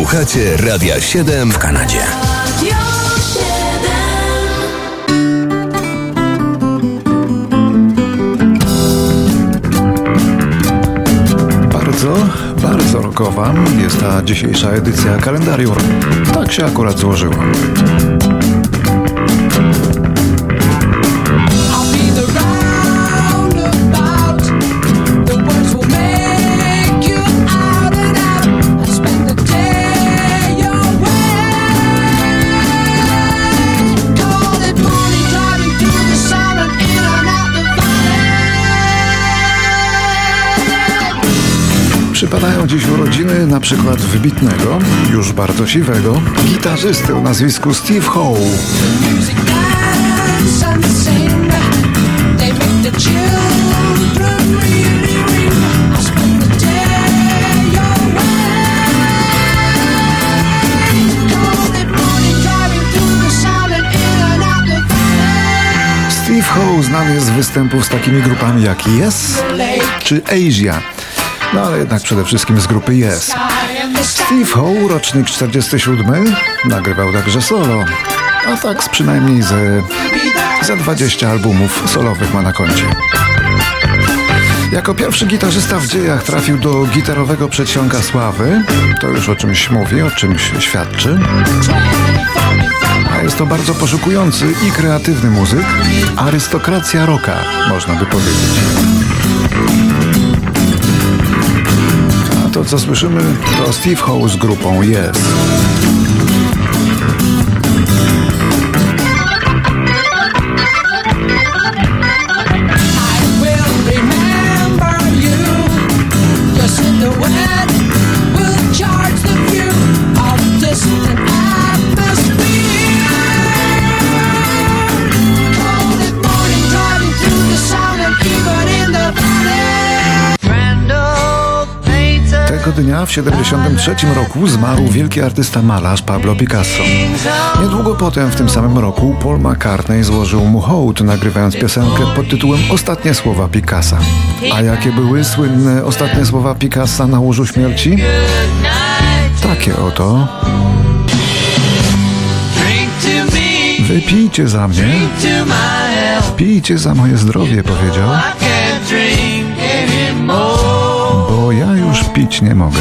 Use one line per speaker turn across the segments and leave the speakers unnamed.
Słuchacie Radia 7 w Kanadzie.
Bardzo, bardzo rokowa jest ta dzisiejsza edycja kalendarium. Tak się akurat złożyło. Przykład wybitnego, już bardzo siwego, gitarzysty o nazwisku Steve Howe. Steve Howe znany jest z występów z takimi grupami jak Yes czy Asia. No ale jednak przede wszystkim z grupy Yes. Steve Howe, rocznik 47, nagrywał także solo, a tak z przynajmniej ze, ze 20 albumów solowych ma na koncie. Jako pierwszy gitarzysta w dziejach trafił do gitarowego przedsionka sławy, to już o czymś mówi, o czymś świadczy. A jest to bardzo poszukujący i kreatywny muzyk, arystokracja rocka, można by powiedzieć. To, co słyszymy, to Steve Howe z grupą Yes. Tego dnia w 73 roku zmarł wielki artysta malarz Pablo Picasso. Niedługo potem w tym samym roku Paul McCartney złożył mu hołd, nagrywając piosenkę pod tytułem Ostatnie słowa Picassa. A jakie były słynne ostatnie słowa Picassa na łożu śmierci? Takie oto. Wypijcie za mnie, pijcie za moje zdrowie, powiedział, bo ja pić nie mogę.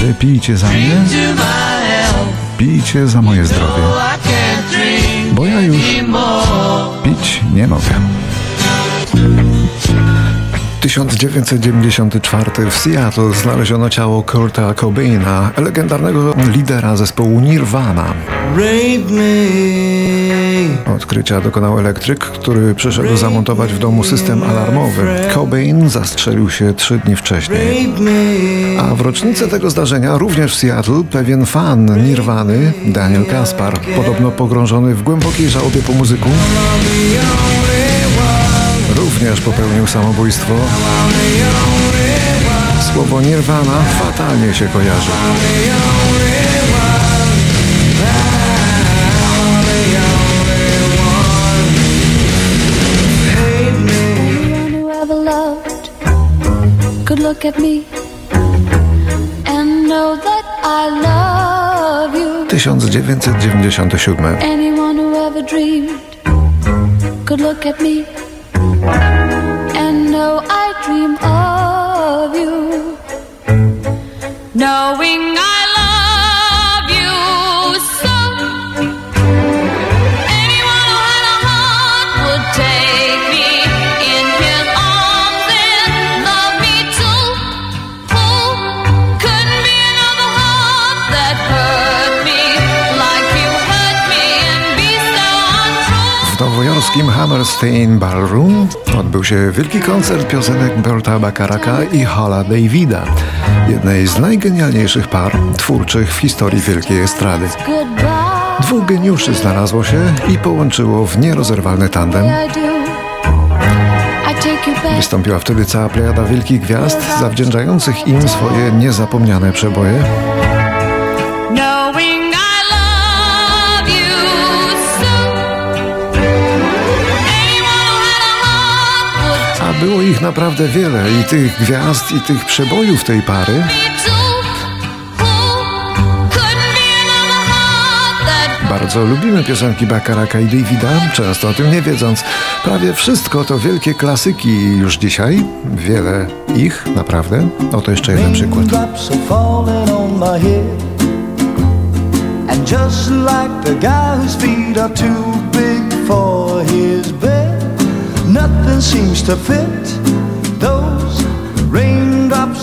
Wypijcie za mnie, pijcie za moje zdrowie, bo ja już pić nie mogę. 1994 w Seattle znaleziono ciało Kurta Cobaina, legendarnego lidera zespołu Nirvana. Odkrycia dokonał elektryk, który przyszedł zamontować w domu system alarmowy. Cobain zastrzelił się trzy dni wcześniej. A w rocznicę tego zdarzenia również w Seattle pewien fan Nirwany, Daniel Kaspar, podobno pogrążony w głębokiej żałobie po muzyku, również popełnił samobójstwo. Słowo Nirwana fatalnie się kojarzy.
Could look at me and know that I love you.
1997.
Anyone who ever dreamed could look at me going
W nowojorskim Hammerstein Ballroom odbył się wielki koncert piosenek Berta Bacaraka i Hala Davida, jednej z najgenialniejszych par twórczych w historii wielkiej estrady. Dwóch geniuszy znalazło się i połączyło w nierozerwalny tandem. Wystąpiła wtedy cała plejada wielkich gwiazd, zawdzięczających im swoje niezapomniane przeboje. ich naprawdę wiele i tych gwiazd, i tych przebojów tej pary. Bardzo lubimy piosenki Bakaraka i Davida, często o tym nie wiedząc. Prawie wszystko to wielkie klasyki już dzisiaj. Wiele ich, naprawdę. Oto jeszcze jeden przykład.
Just like the guy whose feet are too big for his bed, nothing seems to fit.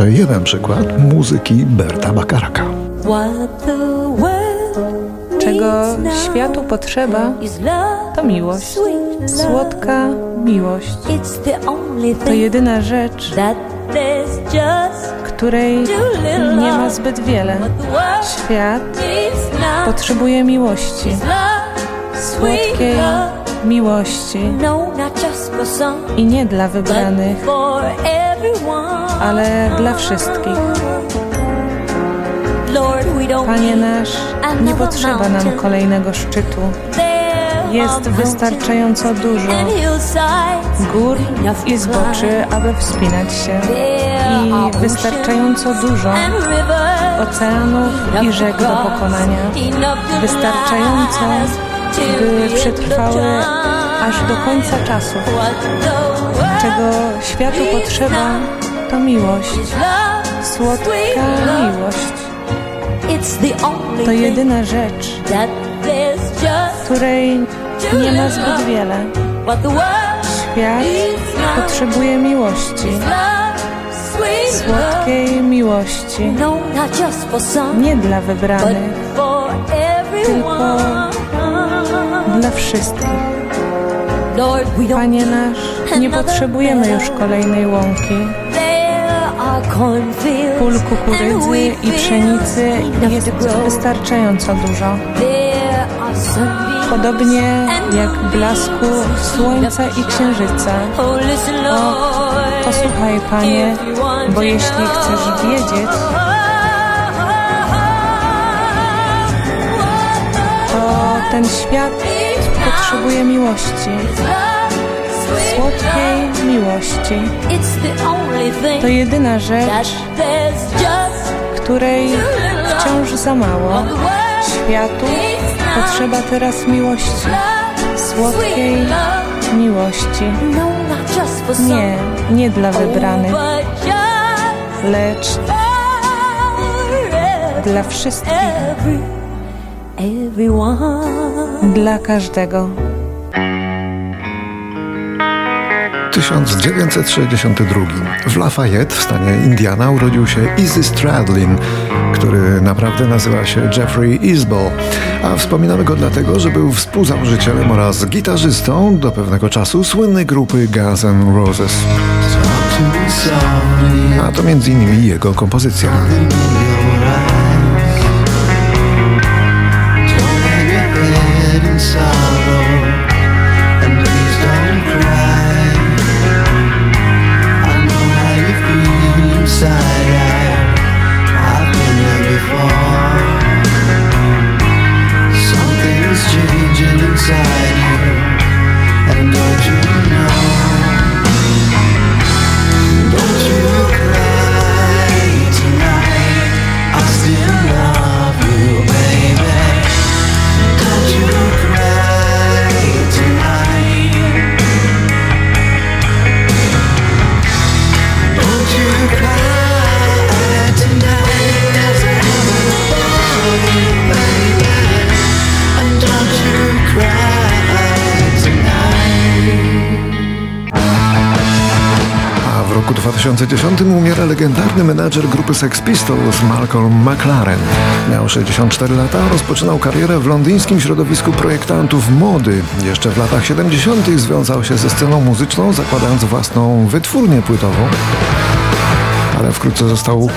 Jeszcze jeden przykład muzyki Berta Bakaraka.
Czego światu potrzeba, to miłość. Słodka miłość. To jedyna rzecz, której nie ma zbyt wiele. Świat potrzebuje miłości. Słodkiej miłości.
No,
I nie dla wybranych. Ale dla wszystkich. Panie nasz, nie potrzeba nam kolejnego szczytu. Jest wystarczająco dużo gór i zboczy, aby wspinać się. I wystarczająco dużo oceanów i rzek do pokonania. Wystarczająco, by przetrwały aż do końca
world
Czego światu potrzeba, to miłość. Słodka miłość. To jedyna rzecz, której nie ma zbyt wiele. Świat potrzebuje miłości. Słodkiej miłości.
No,
Nie dla wybranych,
everyone.
dla wszystkich. Panie nasz, nie potrzebujemy już kolejnej łąki. Pól kukurydzy i pszenicy jest wystarczająco dużo. Podobnie jak blasku słońca i księżyca.
Oh, Lord,
Posłuchaj, Panie, bo jeśli chcesz wiedzieć, to ten świat potrzebuje miłości, słodkiej miłości. To jedyna rzecz, której wciąż za mało. Światu potrzeba teraz miłości, słodkiej miłości.
No.
Nie, nie dla wybranych,
Oh, just
lecz dla wszystkich,
every, everyone.
Dla każdego.
1962. W Lafayette w stanie Indiana urodził się Izzy Stradlin, który naprawdę nazywa się Jeffrey Isbell, a wspominamy go dlatego, że był współzałożycielem oraz gitarzystą do pewnego czasu słynnej grupy Guns N' Roses. A to między innymi jego kompozycja. 2010 umiera legendarny menadżer grupy Sex Pistols Malcolm McLaren. Miał 64 lata, rozpoczynał karierę w londyńskim środowisku projektantów mody. Jeszcze w latach 70. związał się ze sceną muzyczną, zakładając własną wytwórnię płytową. Ale wkrótce został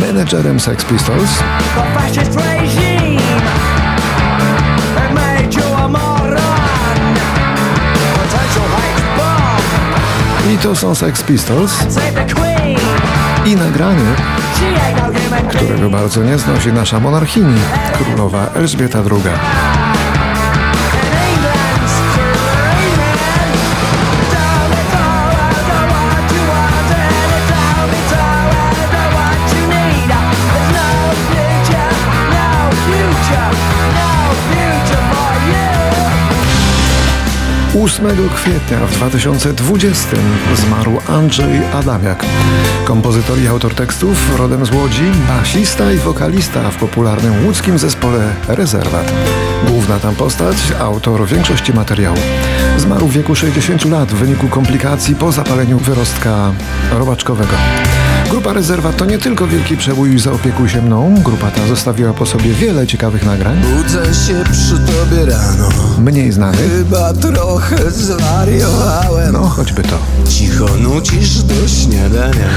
menedżerem Sex Pistols. I to są Sex Pistols i nagranie, którego bardzo nie znosi nasza monarchini, królowa Elżbieta II. 8 kwietnia w 2020 zmarł Andrzej Adamiak. Kompozytor i autor tekstów, rodem z Łodzi, basista i wokalista w popularnym łódzkim zespole Rezerwat. Główna tam postać, autor większości materiału. Zmarł w wieku 60 lat w wyniku komplikacji po zapaleniu wyrostka robaczkowego. Grupa Rezerwat to nie tylko wielki przebój Zaopiekuj się mną. Grupa ta zostawiła po sobie wiele ciekawych nagrań,
Budzę się przy tobie rano.
Mniej znanych,
Chyba trochę zwariowałem.
No choćby to.
Cicho nucisz do śniadania.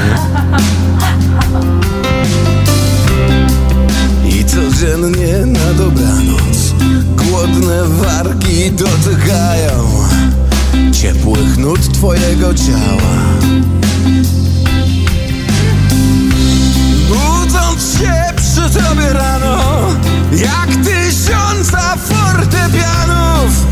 I codziennie na dobranoc Głodne wargi dotykają Ciepłych nut twojego ciała tobie rano Jak tysiąca fortepianów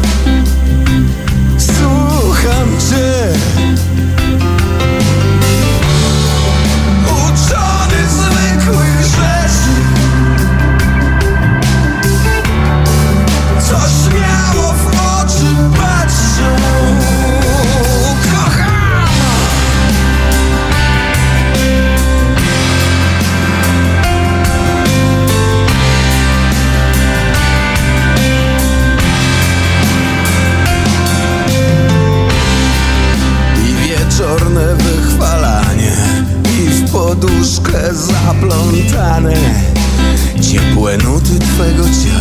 Ciepłe nuty twego ciała